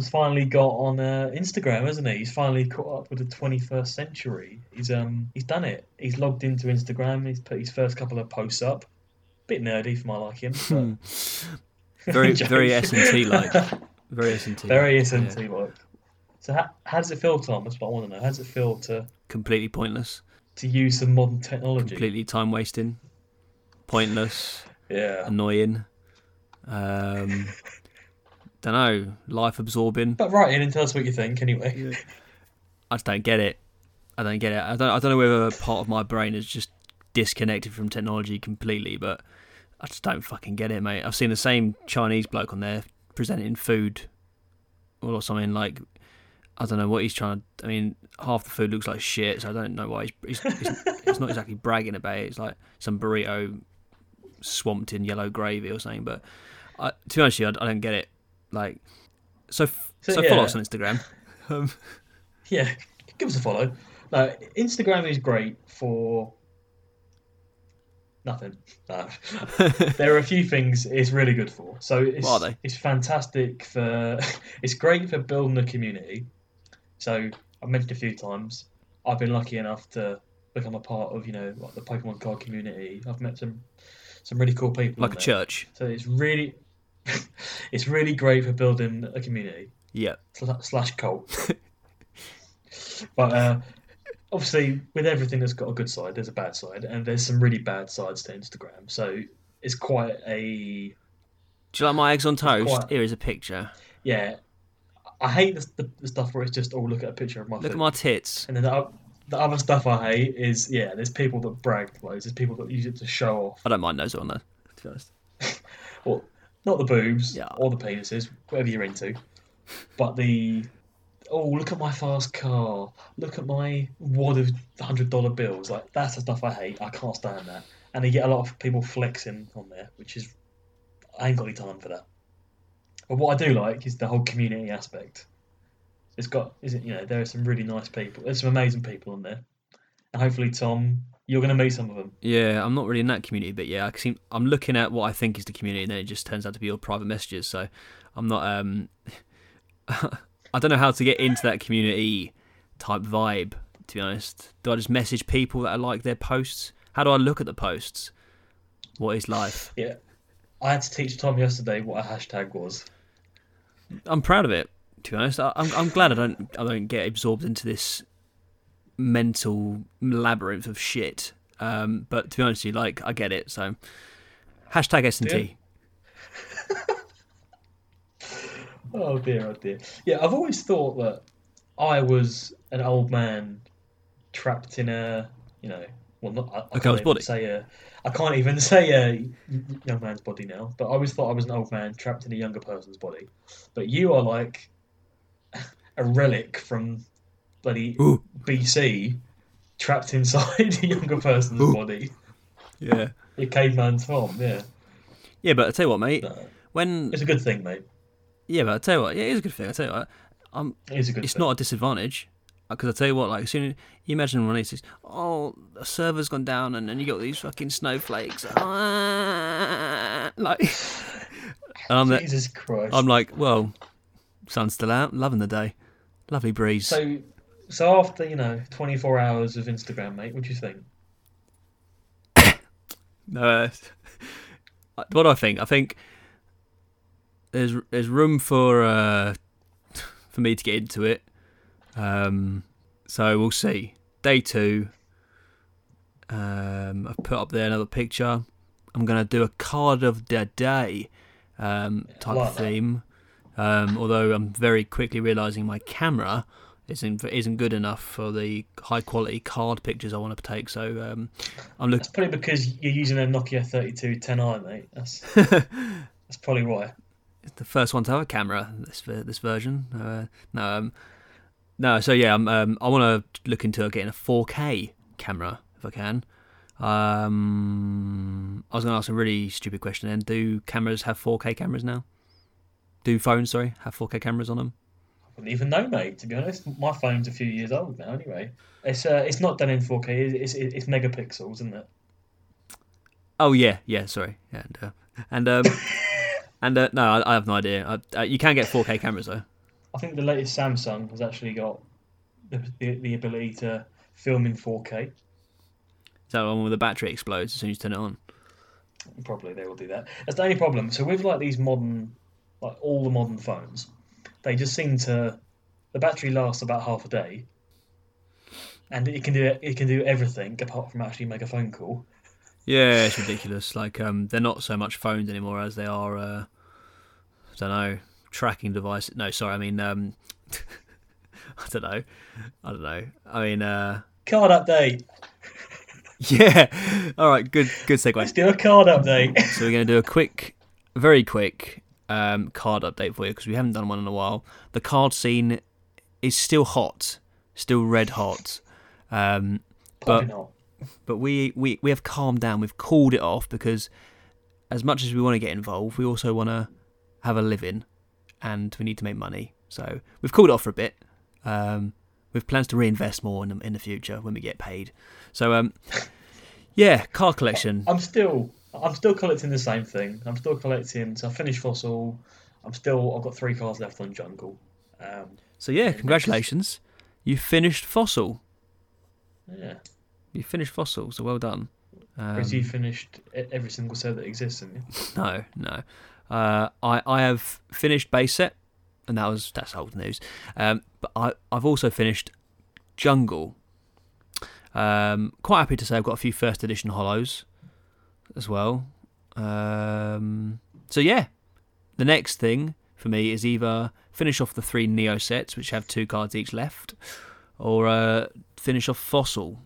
Tom's finally got on uh, Instagram, hasn't he? He's finally caught up with the 21st century. He's um he's done it. He's logged into Instagram. He's put his first couple of posts up. Bit nerdy for my liking. but- Very, very S and T like. Very S and T. Very SNT like. So how, how does it feel, Tom? That's what I want to know. How does it feel to Completely pointless. to use some modern technology? Completely time wasting. Pointless. Yeah. Annoying. Um. Don't know. Life absorbing. But write in and tell us what you think anyway. I just don't get it. I don't get it. I don't. I don't know whether part of my brain is just disconnected from technology completely, but I just don't fucking get it, mate. I've seen the same Chinese bloke on there presenting food or something like. I don't know what he's trying to. I mean, half the food looks like shit, so I don't know why he's. He's, he's, he's not exactly bragging about it. It's like some burrito swamped in yellow gravy or something. But I, to be honest, with you, I, I don't get it. Like, so so, So, follow us on Instagram. Um, Yeah, give us a follow. No, Instagram is great for nothing. No. there are a few things it's really good for. So it's What are they? it's fantastic for it's great for building a community. So I've mentioned a few times. I've been lucky enough to become a part of, you know, like the Pokemon card community. I've met some some really cool people. like a there. church. So it's really it's really great for building a community Yeah. slash cult. but uh, obviously, with everything that's got a good side, there's a bad side, and there's some really bad sides to Instagram. So it's quite a Do you like my eggs on toast? quite- Here is a picture. yeah. I hate the, the, the stuff where it's just oh look at a picture of my Look food. at my tits. And then the, the other stuff I hate is yeah, there's people that brag loads. There's people that use it to show off. I don't mind those on there, to be honest. Well, not the boobs Yeah. or the penises, whatever you're into, but the oh look at my fast car, look at my wad of hundred dollar bills. Like that's the stuff I hate. I can't stand that. And you get a lot of people flexing on there, which is I ain't got any time for that. But what I do like is the whole community aspect. It's got is it you know there are some really nice people. There's some amazing people on there, and hopefully Tom, you're going to meet some of them. Yeah, I'm not really in that community, but yeah, I seem, I'm looking at what I think is the community, and then it just turns out to be all private messages. So I'm not. um I don't know how to get into that community type vibe. To be honest, do I just message people that I like their posts? How do I look at the posts? What is life? Yeah, I had to teach Tom yesterday what a hashtag was. I'm proud of it. To be honest, I, I'm I'm glad I don't I don't get absorbed into this mental labyrinth of shit. Um, but to be honest, you like I get it. So hashtag S and T. Oh dear, oh dear. Yeah, I've always thought that I was an old man trapped in a, you know, well, not I, I girl's body. say a, I can't even say a young man's body now. But I always thought I was an old man trapped in a younger person's body. But you are like a relic from bloody Ooh. BC, trapped inside a younger person's Ooh. body. Yeah. You're caveman Tom, yeah. Yeah, but I tell you what, mate. No, When it's a good thing, mate. yeah, but I tell you what, yeah, it is a good thing. I tell you what, um, It is a good it's thing. not a disadvantage because I tell you what, like as soon as you imagine when it's oh, the server's gone down and then you got these fucking snowflakes, ah, like, and I'm there, Jesus Christ. I'm like, well, sun's still out, loving the day, lovely breeze. So, so after you know 24 hours of Instagram, mate, what do you think? No, uh, what do I think? I think there's there's room for uh, for me to get into it. Um, so we'll see. Day two. Um, I've put up there another picture. I'm gonna do a card of the day um, type like theme. Um, although I'm very quickly realizing my camera isn't isn't good enough for the high quality card pictures I want to take. So um, I'm looking. That's probably because you're using a Nokia 3210i, mate. That's that's probably why. It's the first one to have a camera this this version. Uh, no, um, no. So yeah, um, um, I want to look into getting a 4K camera if I can. Um, I was going to ask a really stupid question. Then, do cameras have 4K cameras now? Do phones, sorry, have 4K cameras on them? Wouldn't even know, mate. To be honest, my phone's a few years old now. Anyway, it's uh, it's not done in 4K. It's it's, it's megapixels, isn't it? Oh yeah, yeah. Sorry, yeah, and uh, and um, and uh, no, I, I have no idea. I, uh, you can get 4K cameras though. I think the latest Samsung has actually got the, the, the ability to film in 4K. Is that the one where the battery explodes as soon as you turn it on? Probably they will do that. That's the only problem. So with like these modern, like all the modern phones, they just seem to the battery lasts about half a day, and it can do it can do everything apart from actually make a phone call. Yeah, it's ridiculous. Like um, they're not so much phones anymore as they are. Uh, I don't know tracking devices. No, sorry, I mean um, I don't know. I don't know. I mean, uh, Card update. yeah. All right, good, good segue. Let's do a card update. So we're going to do a quick, very quick um, card update for you because we haven't done one in a while. The card scene is still hot, still red hot. Um, But- but we, we, we have calmed down. We've called it off because as much as we want to get involved, we also want to have a living and we need to make money. So we've called it off for a bit. Um, with plans to reinvest more in the, in the future when we get paid. So um, yeah, card collection. I'm still I'm still collecting the same thing. I'm still collecting. So I finished Fossil. I'm still. I've got three cards left on Jungle. Um, So yeah, congratulations. You finished Fossil. yeah. You finished Fossil, so well done. Um, you finished every single set that exists, you. no, no. Uh, I I have finished base set, and that was that's old news. Um, but I I've also finished Jungle. Um, quite happy to say I've got a few first edition hollows as well. Um, so yeah, the next thing for me is either finish off the three Neo sets, which have two cards each left, or uh, finish off Fossil.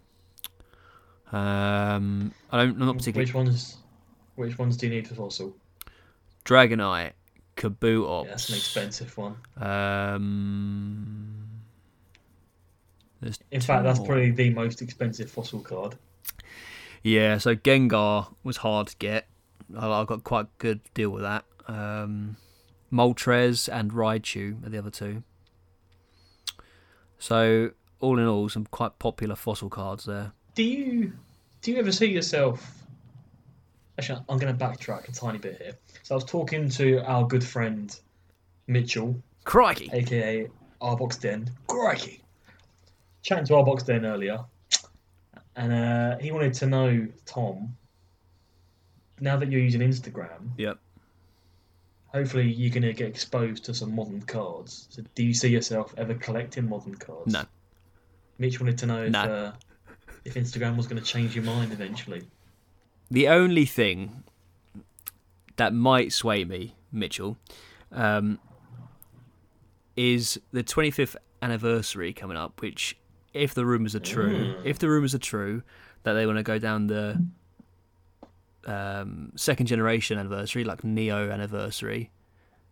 Um, I don't, I'm not particularly which ones? Which ones do you need for Fossil? Dragonite, Kabutops. Yeah, that's an expensive one. Um, In fact, that's more. probably the most expensive Fossil card. Yeah. So Gengar was hard to get. I I got quite a good deal with that. Um, Moltres and Raichu are the other two. So all in all, some quite popular fossil cards there. Do you do you ever see yourself? Actually, I'm going to backtrack a tiny bit here. So I was talking to our good friend Mitchell, Crikey! aka Arbox Den. Crikey! Chatting to Arbox Den earlier, and uh, he wanted to know, Tom. Now that you're using Instagram, Yep. hopefully you're going to get exposed to some modern cards. So do you see yourself ever collecting modern cards? No. Mitch wanted to know if, uh, if Instagram was going to change your mind eventually. The only thing that might sway me, Mitchell, um, is the 25th anniversary coming up. Which, if the rumors are true, Mm. if the rumors are true that they want to go down the um, second generation anniversary, like Neo anniversary,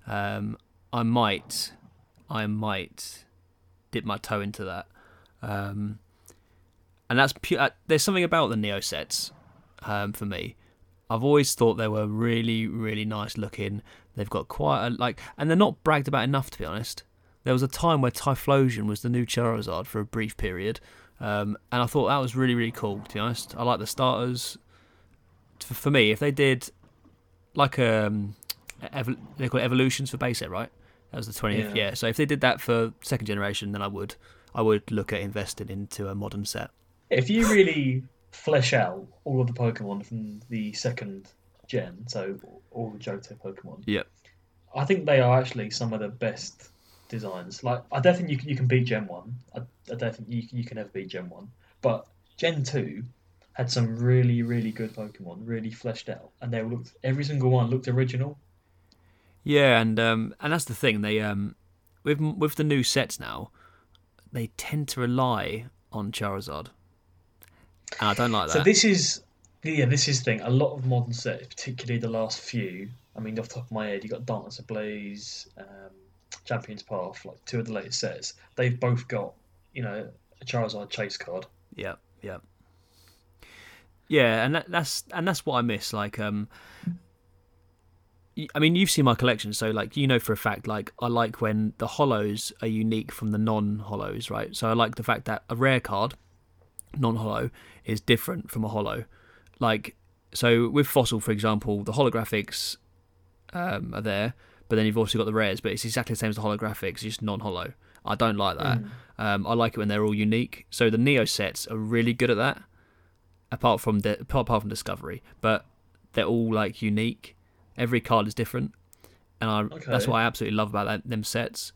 um, I might, I might dip my toe into that. Um, and that's pure. Uh, there's something about the Neo sets um, for me. I've always thought they were really, really nice looking. They've got quite a like, and they're not bragged about enough, to be honest. There was a time where Typhlosion was the new Charizard for a brief period, um, and I thought that was really, really cool. To be honest, I like the starters. For, for me, if they did like um, ev- they call it evolutions for base set, right? That was the twentieth. Yeah. Yeah. So if they did that for second generation, then I would, I would look at investing into a modern set. If you really flesh out all of the Pokemon from the second gen, so all the Johto Pokemon, yeah, I think they are actually some of the best designs. Like, I don't think you can, you can beat Gen 1. I, I don't think you, you can ever beat Gen 1. But Gen 2 had some really, really good Pokemon, really fleshed out. And they looked, every single one looked original. Yeah, and um, and that's the thing. They um, with with the new sets now, they tend to rely on Charizard, and I don't like that. So this is, yeah, this is the thing. A lot of modern sets, particularly the last few, I mean, off the top of my head, you got Darkness Ablaze, um, Champions Path, like two of the latest sets. They've both got, you know, a Charizard chase card. Yeah, yeah, yeah, and that, that's and that's what I miss. Like, um, I mean, you've seen my collection, so like you know for a fact, like I like when the hollows are unique from the non-hollows, right? So I like the fact that a rare card, non-hollow, is different from a hollow. Like, so with fossil, for example, the holographics um, are there, but then you've also got the rares, but it's exactly the same as the holographics, just non-hollow. I don't like that. Mm. Um, I like it when they're all unique. So the Neo sets are really good at that. Apart from the apart from Discovery, but they're all like unique. Every card is different, and I that's Okay. what I absolutely love about that, them sets,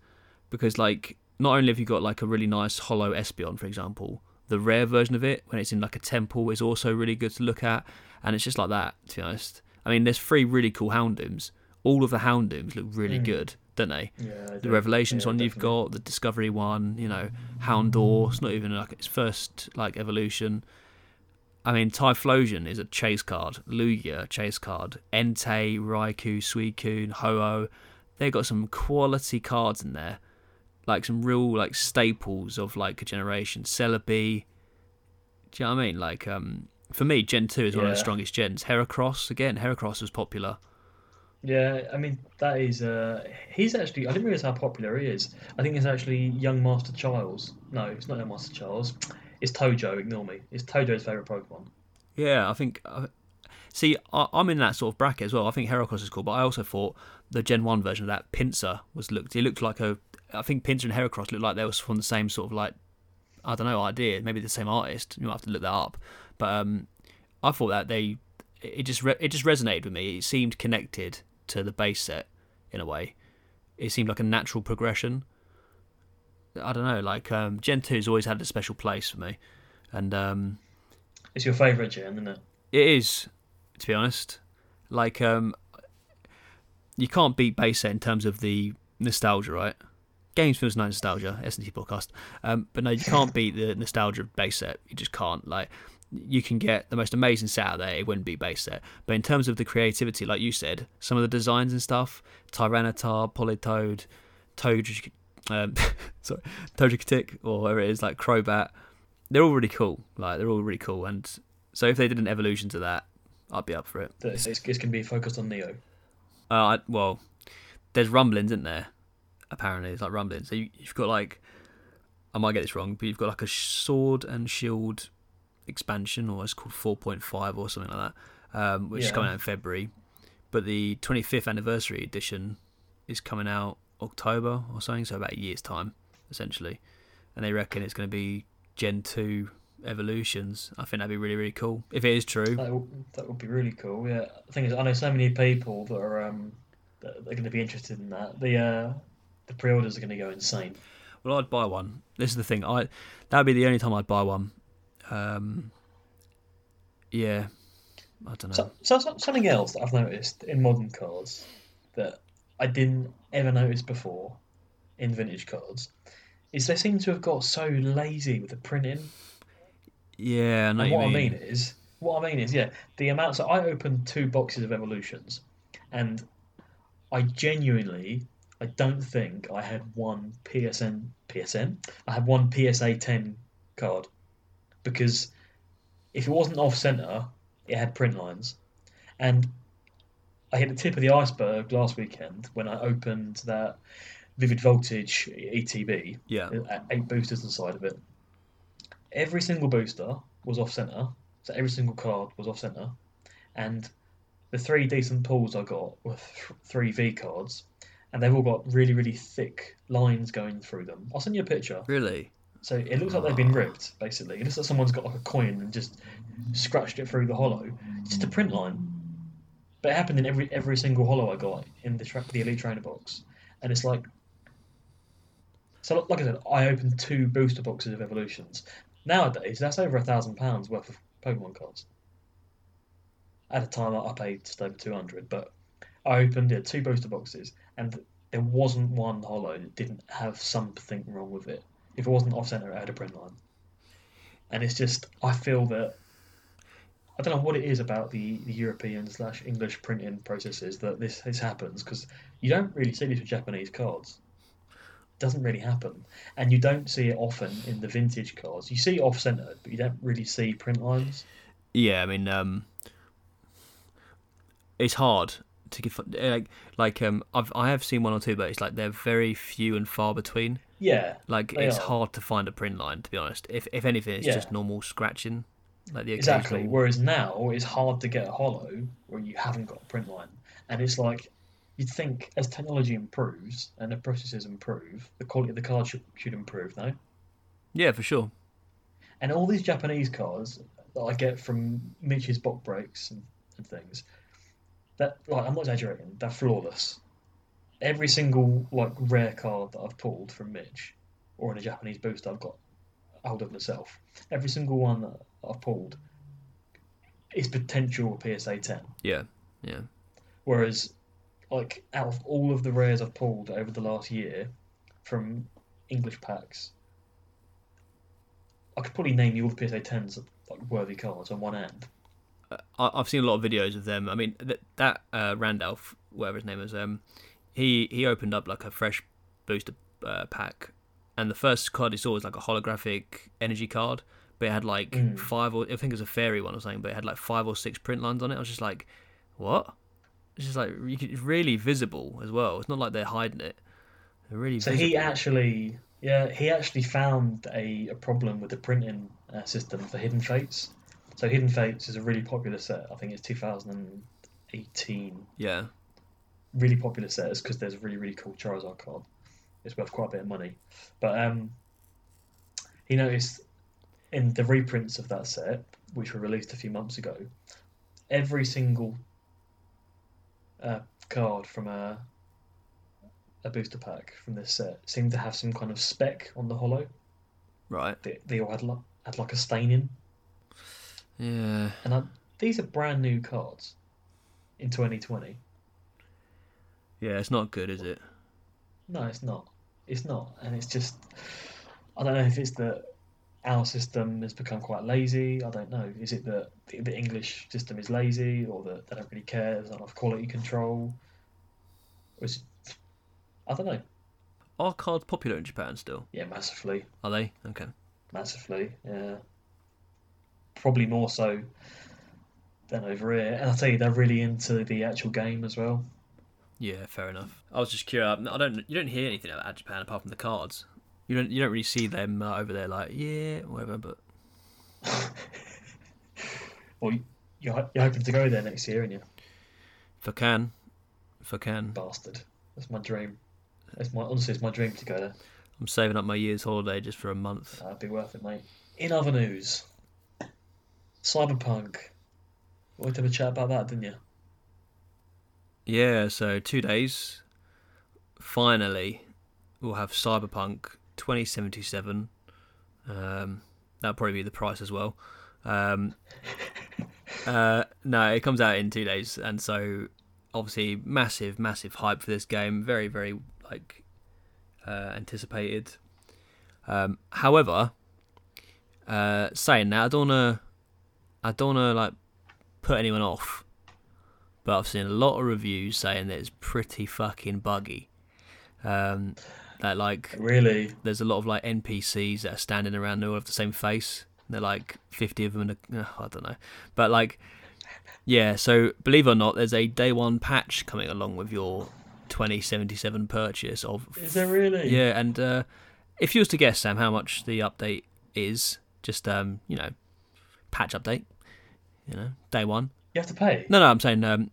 because like not only have you got like a really nice hollow Espeon, for example, the rare version of it when it's in like a temple is also really good to look at, and it's just like that. To be honest, I mean, there's three really cool Houndooms. All of the Houndooms look really Mm. good, don't they? Yeah, I the do. Revelations Yeah, one you've definitely. got, the Discovery one, you know, Houndour. It's not even like its first like evolution. I mean, Typhlosion is a chase card. Lugia chase card. Entei, Raikou, Suicune, Ho-Oh. They've got some quality cards in there, like some real like staples of like a generation. Celebi. Do you know what I mean? Like, um, for me, Gen two is one of the strongest gens. Heracross again. Heracross was popular. Yeah, I mean that is. Uh, he's actually. I didn't realize how popular he is. I think it's actually Young Master Charles. No, it's not Young Master Charles. It's Tojo. Ignore me. It's Tojo's favorite Pokemon. Yeah, I think. Uh, see, I, I'm in that sort of bracket as well. I think Heracross is cool, but I also thought the Gen One version of that Pinsir was looked. It looked like a. I think Pinsir and Heracross looked like they were from the same sort of like. I don't know idea. Maybe the same artist. You might have to look that up. But um, I thought that they. It just re- it just resonated with me. It seemed connected to the base set in a way. It seemed like a natural progression. I don't know. Like um, Gen Two's always had a special place for me, and um, It's your favorite gen, isn't it? it is, to be honest. Like, um, you can't beat base set in terms of the nostalgia, right? Games feels no nostalgia, S&T podcast. Um, but no, you can't beat the nostalgia of base set. You just can't. Like, you can get the most amazing set out there. It wouldn't be base set. But in terms of the creativity, like you said, some of the designs and stuff, Tyranitar, Politoed, Toad, um, sorry, Togekitic, or whatever it is, like Crobat, they're all really cool. Like, they're all really cool. And so if they did an evolution to that, I'd be up for it. It's, it's, going to be focused on Neo. Uh, I, well, there's rumblings, isn't there? Apparently, it's like rumblings. So you, you've got like, I might get this wrong, but you've got like a sword and shield expansion, or it's called 4.5 or something like that, um, which is coming out in February. But the 25th anniversary edition is coming out October or something, so about a year's time, essentially. And they reckon it's going to be Gen 2 evolutions. I think that'd be really, really cool. If it is true. That would, that would be really cool. Yeah. The thing is, I know so many people that are um that are going to be interested in that. The uh the pre-orders are going to go insane. Well, I'd buy one. This is the thing. I that would be the only time I'd buy one. Um, yeah, I don't know. So, so, so- something else that I've noticed in modern cards that I didn't ever notice before in vintage cards is they seem to have got so lazy with the printing. yeah, I know And what you I mean. mean is, what I mean is, yeah, the amount. So I opened two boxes of evolutions, and I genuinely, I don't think I had one PSN PSN. I had one PSA ten card because if it wasn't off center, it had print lines, and I hit the tip of the iceberg last weekend when I opened that Vivid Voltage ETB Yeah, eight boosters inside of it. Every single booster was off center, so every single card was off center, and the three decent pulls I got were th- three V cards, and they've all got really really thick lines going through them. I'll send you a picture. really. So it looks like they've been ripped, basically. It looks like someone's got like a coin and just scratched it through the hollow. It's just a print line. But it happened in every every single hollow I got in the tra- the elite trainer box, and it's like. So like I said, I opened two booster boxes of evolutions. Nowadays, that's over a thousand pounds worth of Pokemon cards. At a time, I paid just over two hundred, but I opened yeah, two booster boxes, and there wasn't one hollow that didn't have something wrong with it. If it wasn't off center, it had a print line. And it's just, I feel that I don't know what it is about the, the European slash English printing processes that this this happens because you don't really see this with Japanese cards. It doesn't really happen, and you don't see it often in the vintage cards. You see off center, but you don't really see print lines. Yeah, I mean, um, it's hard to give like like um I've I have seen one or two, but it's like they're very few and far between. Yeah, Like it's are. hard to find a print line, to be honest. If if anything, it's Yeah. just normal scratching, like the exactly. Whereas now it's hard to get a hollow where you haven't got a print line, and it's like you'd think as technology improves and the processes improve, the quality of the card should, should improve, no? Yeah, for sure. And all these Japanese cards that I get from Mitch's box breaks and, and things, that like I'm not exaggerating, they're flawless. Every single like rare card that I've pulled from Mitch, or in a Japanese booster I've got hold of myself, every single one that I've pulled is potential PSA ten. Yeah, yeah. Whereas, like out of all of the rares I've pulled over the last year from English packs, I could probably name you all the PSA tens like worthy cards on one hand. Uh, I- I've seen a lot of videos of them. I mean, that that uh, Randolph, whatever his name is, um, he he opened up like a fresh booster uh, pack, and the first card he saw was like a holographic energy card, but it had like Mm. five or I think it was a fairy one or something, but it had like five or six print lines on it. I was just like, what? It's just like it's really visible as well. It's not like they're hiding it. They're really So visible. he actually, yeah, he actually found a, a problem with the printing uh, system for Hidden Fates. So Hidden Fates is a really popular set. I think it's 2018. yeah, Really popular set is because there's a really really cool Charizard card. It's worth quite a bit of money. But um, he noticed in the reprints of that set, which were released a few months ago, every single uh, card from a a booster pack from this set seemed to have some kind of speck on the hollow. right. They, they all had like, had like a stain in, Yeah, and I, these are brand new cards in 2020. Yeah. It's not good, is it? No, it's not. It's not, and it's just I don't know if it's that our system has become quite lazy. I don't know. Is it that the, the English system is lazy, or that they don't really care? There's not enough quality control, it, I don't know. Are cards popular in Japan still? Yeah, massively. Are they? Okay. massively. Yeah, probably more so than over here. And I tell you, they're really into the actual game as well. Yeah, fair enough. I was just curious. I don't. You don't hear anything about Japan apart from the cards. You don't. You don't really see them uh, over there, like yeah, whatever. But Well, you- you're, you're hoping to go there next year, aren't you if I can, if I can, bastard. That's my dream. It's my honestly, it's my dream to go there. I'm saving up my year's holiday just for a month. That'd be worth it, mate. In other news, Cyberpunk. We wanted to have a chat about that, didn't you? Yeah. So two days. Finally, we'll have Cyberpunk 2077. Um, that'll probably be the price as well. Um, uh, no, it comes out in two days, and so obviously massive, massive hype for this game. Very, very like uh, anticipated. Um, however, uh, saying that, I don't wanna, I don't wanna like put anyone off, but I've seen a lot of reviews saying that it's pretty fucking buggy. Um, that like Really? there's a lot of like NPCs that are standing around who all have the same face. They're like 50 of them, in a, uh, I don't know. But like, yeah, so believe it or not, there's a day one patch coming along with your 2077 purchase of. Is there really? Yeah, and uh, if you was to guess, Sam, how much the update is, just, um, you know, patch update, you know, day one. You have to pay. No, no, I'm saying um,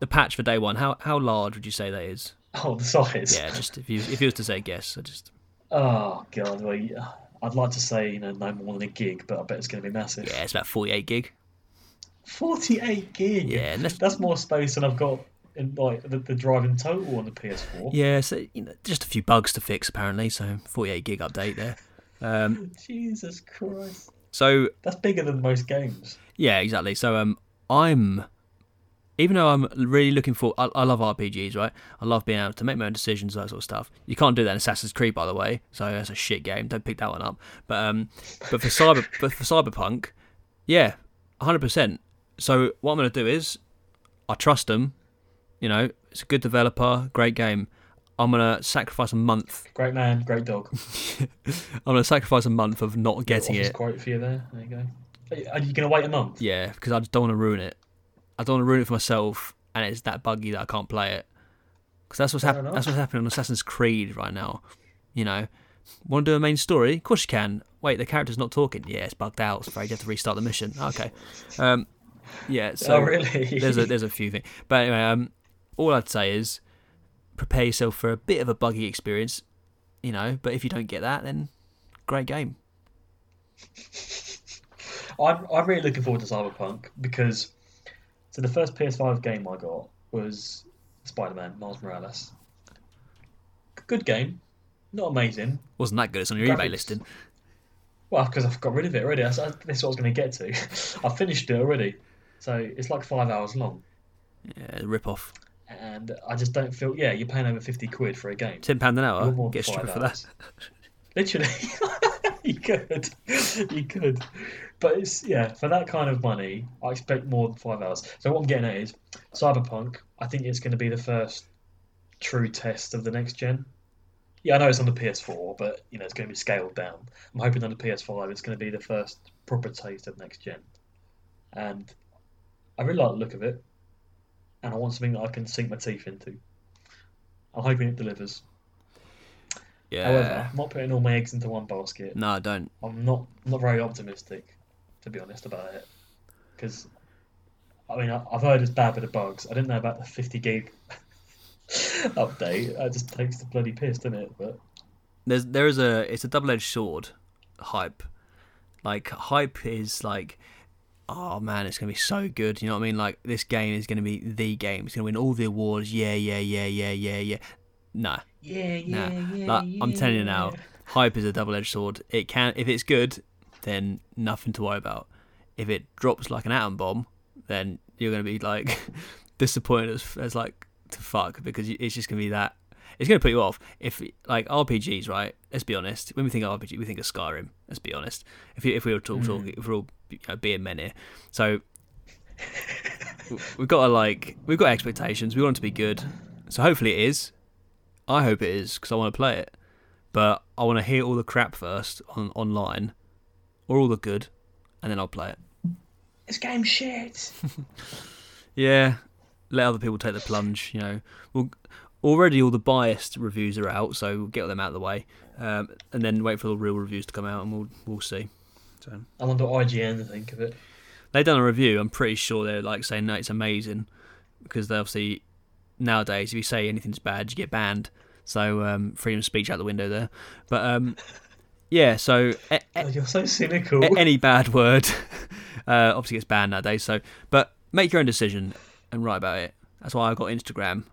the patch for day one, how, how large would you say that is? Oh, the size. Yeah, just if you if you was to say guess, I just. Oh god, well, I'd like to say you know no more than a gig, but I bet it's going to be massive. Yeah, it's about 48 gig. Forty-eight gig. Yeah, and that's That's more space than I've got in like the, the drive in total on the PS4. Yeah, so you know, just a few bugs to fix apparently. So 48 gig update there. Um, Jesus Christ, so that's bigger than most games. yeah, exactly. So um, I'm even though I'm really looking for, I, I love RPGs, right? I love being able to make my own decisions, that sort of stuff. You can't do that in Assassin's Creed, by the way. So that's a shit game. Don't pick that one up. But um, but for cyber, but for Cyberpunk, yeah, 100. percent So what I'm gonna do is, I trust them. You know, it's a good developer, great game. I'm gonna sacrifice a month Great man, great dog. I'm gonna sacrifice a month of not getting it. Quote for you there. There you go. Are you going to wait a month? Yeah, because I just don't want to ruin it. I don't want to ruin it for myself, and it's that buggy that I can't play it. Because that's what's happening. That's what's happening on Assassin's Creed right now. You know, want to do a main story? Of course you can. Wait, the character's not talking. Yeah, it's bugged out. It's afraid you have to restart the mission. Okay. Um, yeah. So oh really? there's a there's a few things, but anyway, um, all I'd say is prepare yourself for a bit of a buggy experience, you know. But if you don't get that, then great game. I'm, I'm really looking forward to Cyberpunk because so the first PS5 game I got was Spider-Man Miles Morales. Good game, not amazing. Wasn't that good? It's on your eBay Graphics. listing. Well, because I've got rid of it already. That's, that's what I was going to get to. I finished it already, so it's like five hours long, Yeah, rip off. and I just don't feel. Yeah, you're paying over fifty quid for a game. Ten pound an hour. Get a than stripper five for that. Literally, you could, you could, but it's yeah for that kind of money, I expect more than five hours. So what I'm getting at is Cyberpunk. I think it's going to be the first true test of the next gen. Yeah, I know it's on the PS4, but you know it's going to be scaled down. I'm hoping on the PS5 it's going to be the first proper taste of next gen, and I really like the look of it, and I want something that I can sink my teeth into. I'm hoping it delivers. Yeah. However, I'm not putting all my eggs into one basket. no, I don't. I'm not I'm not very optimistic, to be honest about it, because I mean I, I've heard it's bad with the bugs. I didn't know about the 50 gig update. That just takes the bloody piss, doesn't it? But There's there is a it's a double edged sword. Hype, like hype is like, oh man, it's gonna be so good. You know what I mean? Like this game is gonna be the game. It's gonna win all the awards. Yeah, yeah, yeah, yeah, yeah, yeah. No, yeah, yeah, Nah, yeah. like, I'm telling you yeah. now, hype is a double-edged sword. It can, if it's good, then nothing to worry about. If it drops like an atom bomb, then you're gonna be like disappointed as, as like to fuck because it's just gonna be that. It's gonna put you off. If like RPGs, right? Let's be honest. When we think of RPG, we think of Skyrim. Let's be honest. If you, if we were talk, talk, mm. if we're all you know, being men here, so we've got to like we've got expectations. We want it to be good. So hopefully it is. I hope it is because I want to play it. But I want to hear all the crap first on online, or all the good, and then I'll play it. This game's shit. Yeah, let other people take the plunge. You know, well, already all the biased reviews are out, so we'll get them out of the way, um, and then wait for the real reviews to come out, and we'll we'll see. So I wonder what IGN I think of it. They've done a review. I'm pretty sure they're like saying no, it's amazing, because they obviously nowadays if you say anything's bad, you get banned. So um, freedom of speech out the window there. But um, yeah, so a- Oh, you're so cynical. a- any bad word uh, obviously gets banned nowadays. So, but make your own decision and write about it. That's why I got Instagram.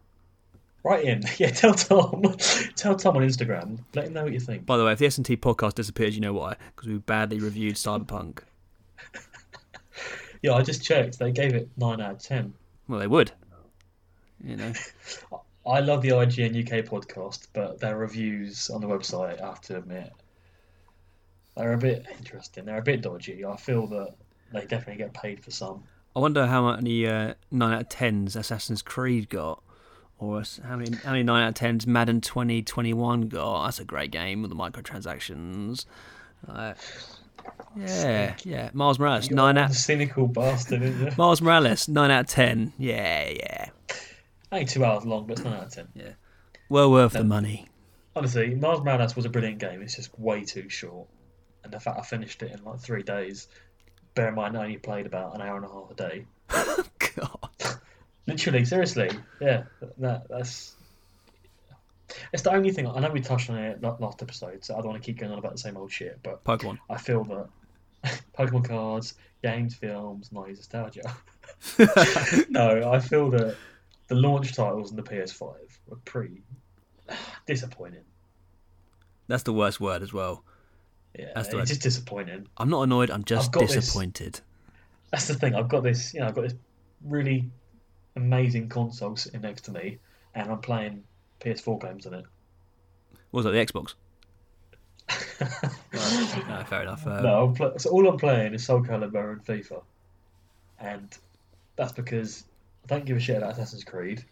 Right in. Yeah, tell Tom. tell Tom on Instagram. Let him know what you think. By the way, if the S and T podcast disappears, you know why? Because we badly reviewed Cyberpunk. Yeah, I just checked. They gave it nine out of ten. Well, they would. You know, I love the IGN UK podcast, but their reviews on the website, I have to admit, they're a bit interesting. They're a bit dodgy. I feel that they definitely get paid for some. I wonder how many uh, nine out of tens Assassin's Creed got, or how many how many nine out of tens Madden 2021 got. That's a great game with the microtransactions. Uh, yeah, yeah. Miles Morales You're nine out. cynical bastard, isn't you? Miles Morales nine out of ten. Yeah, yeah. Only two hours long, but it's nine out of ten. Yeah, Well worth the um, money. Honestly, Miles Morales was a brilliant game. It's just way too short. And the fact I finished it in like three days, bear in mind I only played about an hour and a half a day. God. Literally, seriously, yeah. That that's it's the only thing. I know we touched on it la- last episode, so I don't want to keep going on about the same old shit. But Pokemon. I feel that Pokemon cards, games, films, noise, nostalgia. no, I feel that the launch titles in the PS5 were pretty disappointing. That's the worst word as well. Yeah, That's the it's just disappointing. I'm not annoyed. I'm just I've this. disappointed. That's the thing. I've got this, you know, I've got this really amazing console sitting next to me, and I'm playing PS4 games on it. What was that? The Xbox. No, fair enough. Uh, no, so all I'm playing is Soul Calibur and FIFA, and that's because I don't give a shit about Assassin's Creed.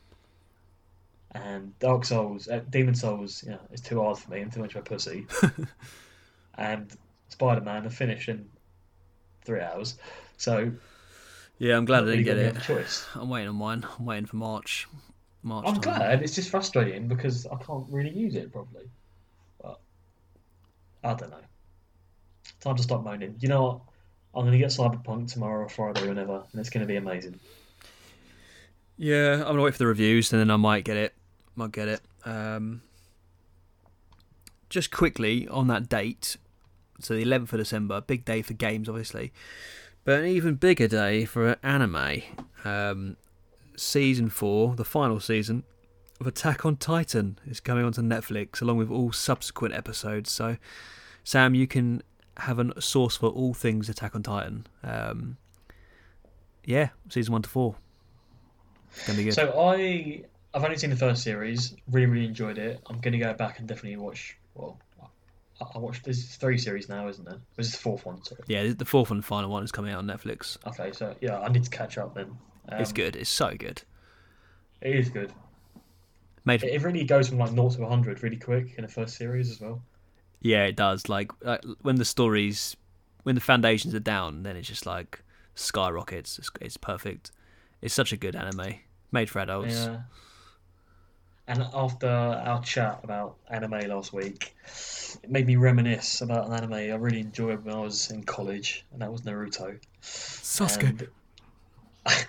And Dark Souls, uh, Demon Souls, you know, is too hard for me. I'm too much of a pussy. and Spider Man, I finished in three hours, so Yeah, I'm glad I didn't get it. choice. I'm waiting on mine. I'm waiting for March. March. I'm time. glad. It's just frustrating because I can't really use it properly. But I don't know. Time to stop moaning. You know what? I'm going to get Cyberpunk tomorrow or Friday, or whenever, and it's going to be amazing. Yeah, I'm gonna wait for the reviews and then I might get it. Might get it. Um, just quickly on that date, so the 11th of December, big day for games, obviously, but an even bigger day for anime. Um, season four, the final season of Attack on Titan, is coming onto Netflix along with all subsequent episodes. So, Sam, you can have a source for all things Attack on Titan. Um, yeah, season one to four. Gonna be good. So I I've only seen the first series. Really, really enjoyed it. I'm gonna go back and definitely watch. Well, I, I watched. There's three series now, isn't there? This is the fourth one. Sorry. Yeah, the fourth and final one is coming out on Netflix. Okay, so yeah, I need to catch up then. Um, it's good. It's so good. It is good. Made It, it really goes from like 0 to 100 really quick in the first series as well. yeah, it does. Like uh, when the stories, when the foundations are down, then it's just like skyrockets. It's, it's perfect. It's such a good anime, made for adults. Yeah. And after our chat about anime last week, it made me reminisce about an anime I really enjoyed when I was in college, and that was Naruto. Sasuke. And-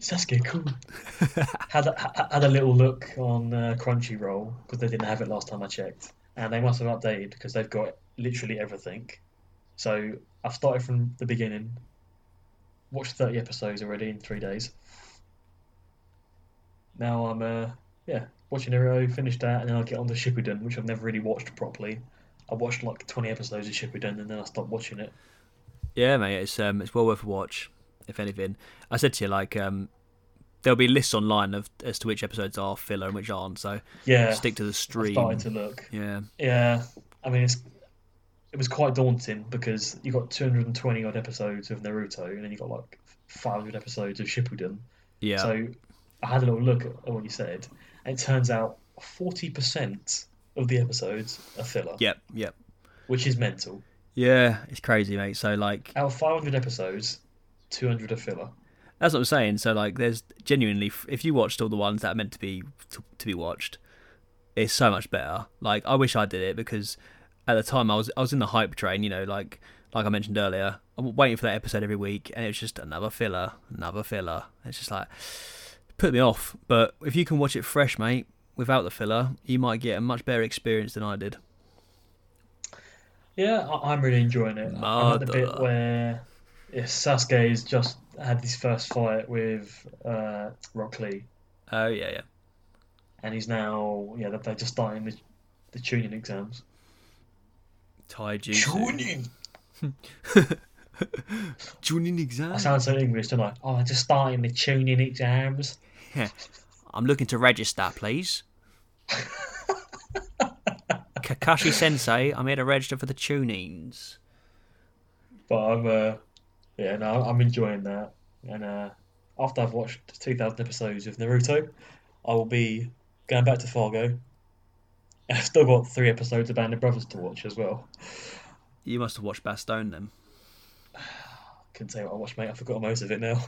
Sasuke, cool. had a, had a little look on uh, Crunchyroll because they didn't have it last time I checked, and they must have updated because they've got literally everything. So I've started from the beginning, watched thirty episodes already in three days. Now I'm uh yeah watching Naruto, finished that, and then I'll get on to Shippuden, which I've never really watched properly. I watched like twenty episodes of Shippuden, and then I stopped watching it. Yeah, mate, it's um, it's well worth a watch. If anything, I said to you like um, there'll be lists online of as to which episodes are filler and which aren't. So Yeah, stick to the I stream. started to look. Yeah, Yeah, I mean it's it was quite daunting because you got 220 odd episodes of Naruto and then you got like 500 episodes of Shippuden. yeah, So I had a little look at what you said, and it turns out 40% of the episodes are filler, yep, yep, which is mental. yeah. It's crazy, mate. So like Out of 500 episodes, 200 are filler. That's what I'm saying. So like, there's genuinely, if you watched all the ones that are meant to be to, to be watched, it's so much better. Like, I wish I did it because at the time I was I was in the hype train. You know, like like I mentioned earlier, I'm waiting for that episode every week, and it was just another filler, another filler. It's just like put me off. But if you can watch it fresh, mate, without the filler, you might get a much better experience than I did. Yeah, I, I'm really enjoying it. I like the bit Mother. where yeah, Sasuke's just had his first fight with uh, Rock Lee. Oh yeah, yeah. and he's now yeah they're just starting the, the tuning exams. Tai Jutsu. Tuning exams. I sound so English, don't I? Oh, they're just starting the tuning exams. I'm looking to register, please. Kakashi Sensei, I'm here to register for the tunings. But I'm uh, yeah no I'm enjoying that. And uh, after I've watched 2,000 episodes of Naruto, I will be going back to Fargo. I've still got three episodes of Band of Brothers to watch as well. You must have watched Bastogne then. Couldn't say what I watched, mate. I forgot most of it now.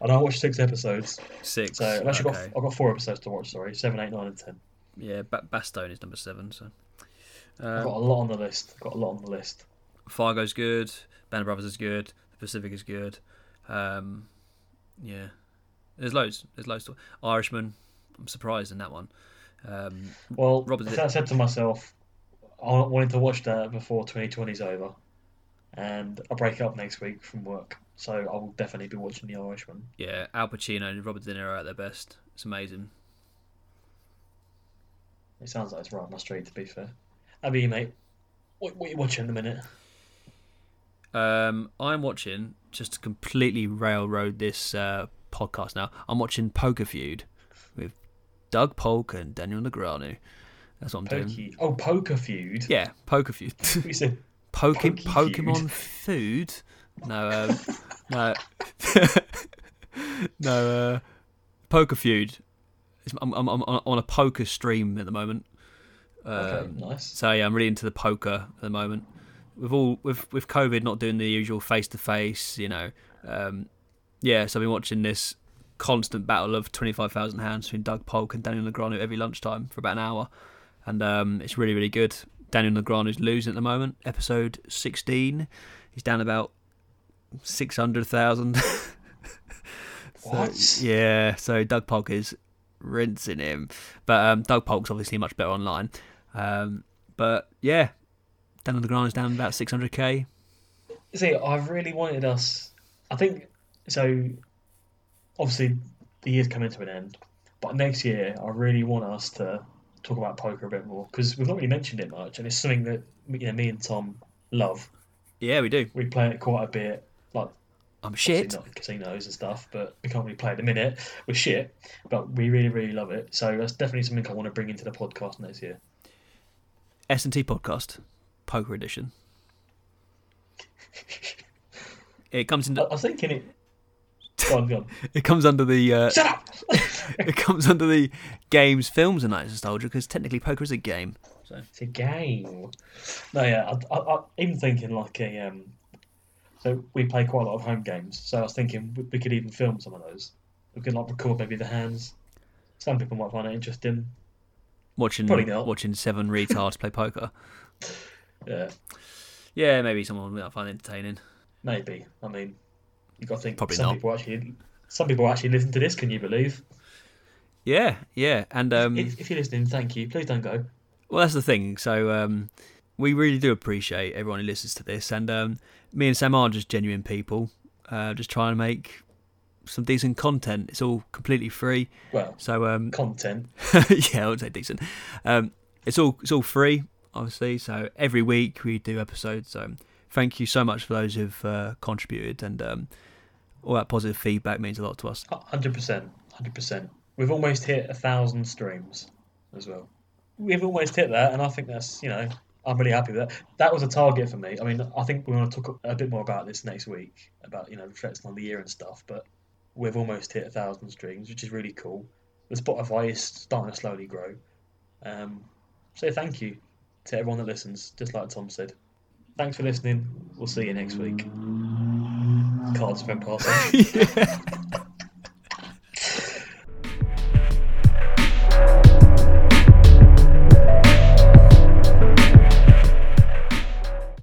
And I watched six episodes, Six. so I've actually okay. got I've got four episodes to watch. Sorry, seven, eight, nine, and ten. Yeah, ba- Bastogne is number seven. So. I've Um, got a lot on the list. I've got a lot on the list. Fargo's good. Band of Brothers is good. The Pacific is good. Um, yeah, there's loads. There's loads. To... Irishman. I'm surprised in that one. Um, Well, Robert, I said to myself, I wanted to watch that before 2020's over, and I break up next week from work, so I will definitely be watching The Irishman. yeah, Al Pacino and Robert De Niro are at their best. It's amazing. It sounds like it's right on my street, to be fair. How about you, mate? What, what are you watching in the minute? Um, I'm watching just to completely railroad this uh, podcast now. I'm watching Poker Feud with Doug Polk and Daniel Negreanu. That's what I'm doing. Oh, Poker Feud. Yeah, Poker Feud. We said Poke- Pokemon food? No, um, no, no. Uh, Poker Feud. I'm, I'm, I'm on a poker stream at the moment. okay, Um, nice. so yeah, I'm really into the poker at the moment. With all with with COVID not doing the usual face to face, you know. Um, yeah, so I've been watching this constant battle of twenty five thousand hands between Doug Polk and Daniel Negreanu every lunchtime for about an hour, and um, it's really really good. Daniel Negreanu's losing at the moment. Episode sixteen, he's down about six hundred thousand. What? So, yeah, so Doug Polk is rinsing him, but um, Doug Polk's obviously much better online. Um, but yeah, Daniel Grind is down about 600k. See, I've really wanted us. I think so. Obviously, the year's coming to an end, but next year I really want us to talk about poker a bit more because we've not really mentioned it much, and it's something that you know me and Tom love. Yeah, we do. We play it quite a bit, like I'm shit. not in casinos and stuff, but we can't really play at the minute. We're shit, but we really, really love it. So that's definitely something I want to bring into the podcast next year. SNT podcast, poker edition. It comes I, into I was thinking it. Go on, go on. it comes under the uh, Shut up! it comes under the games, films, and nights nostalgia because technically poker is a game. So It's a game. No, yeah, I, I, I even thinking like a um. So we play quite a lot of home games. So I was thinking we, we could even film some of those. We could like record maybe the hands. Some people might find it interesting. watching Probably not. watching seven retards play poker. Yeah, Yeah, maybe someone might find it entertaining. maybe. I mean, you got to think. Probably some not. people actually. Some people actually listen to this. Can you believe? Yeah, yeah, and um, if, if you're listening, thank you. Please don't go. Well, that's the thing. So um, we really do appreciate everyone who listens to this, and um, me and Sam are just genuine people, uh, just trying to make some decent content. It's all completely free, Well, so um, content. yeah, I would say decent. Um, it's all it's all free, obviously. So every week we do episodes. So thank you so much for those who've uh, contributed, and um, all that positive feedback means a lot to us. Hundred percent, hundred percent. We've almost hit a thousand streams as well. We've almost hit that, and I think that's you know I'm really happy with that. That was a target for me. I mean, I think we want to talk a bit more about this next week about you know reflecting on the year and stuff. But we've almost hit a thousand streams, which is really cool. The Spotify is starting to slowly grow. Um, so thank you to everyone that listens. Just like Tom said, thanks for listening. We'll see you next week. Cards from passing.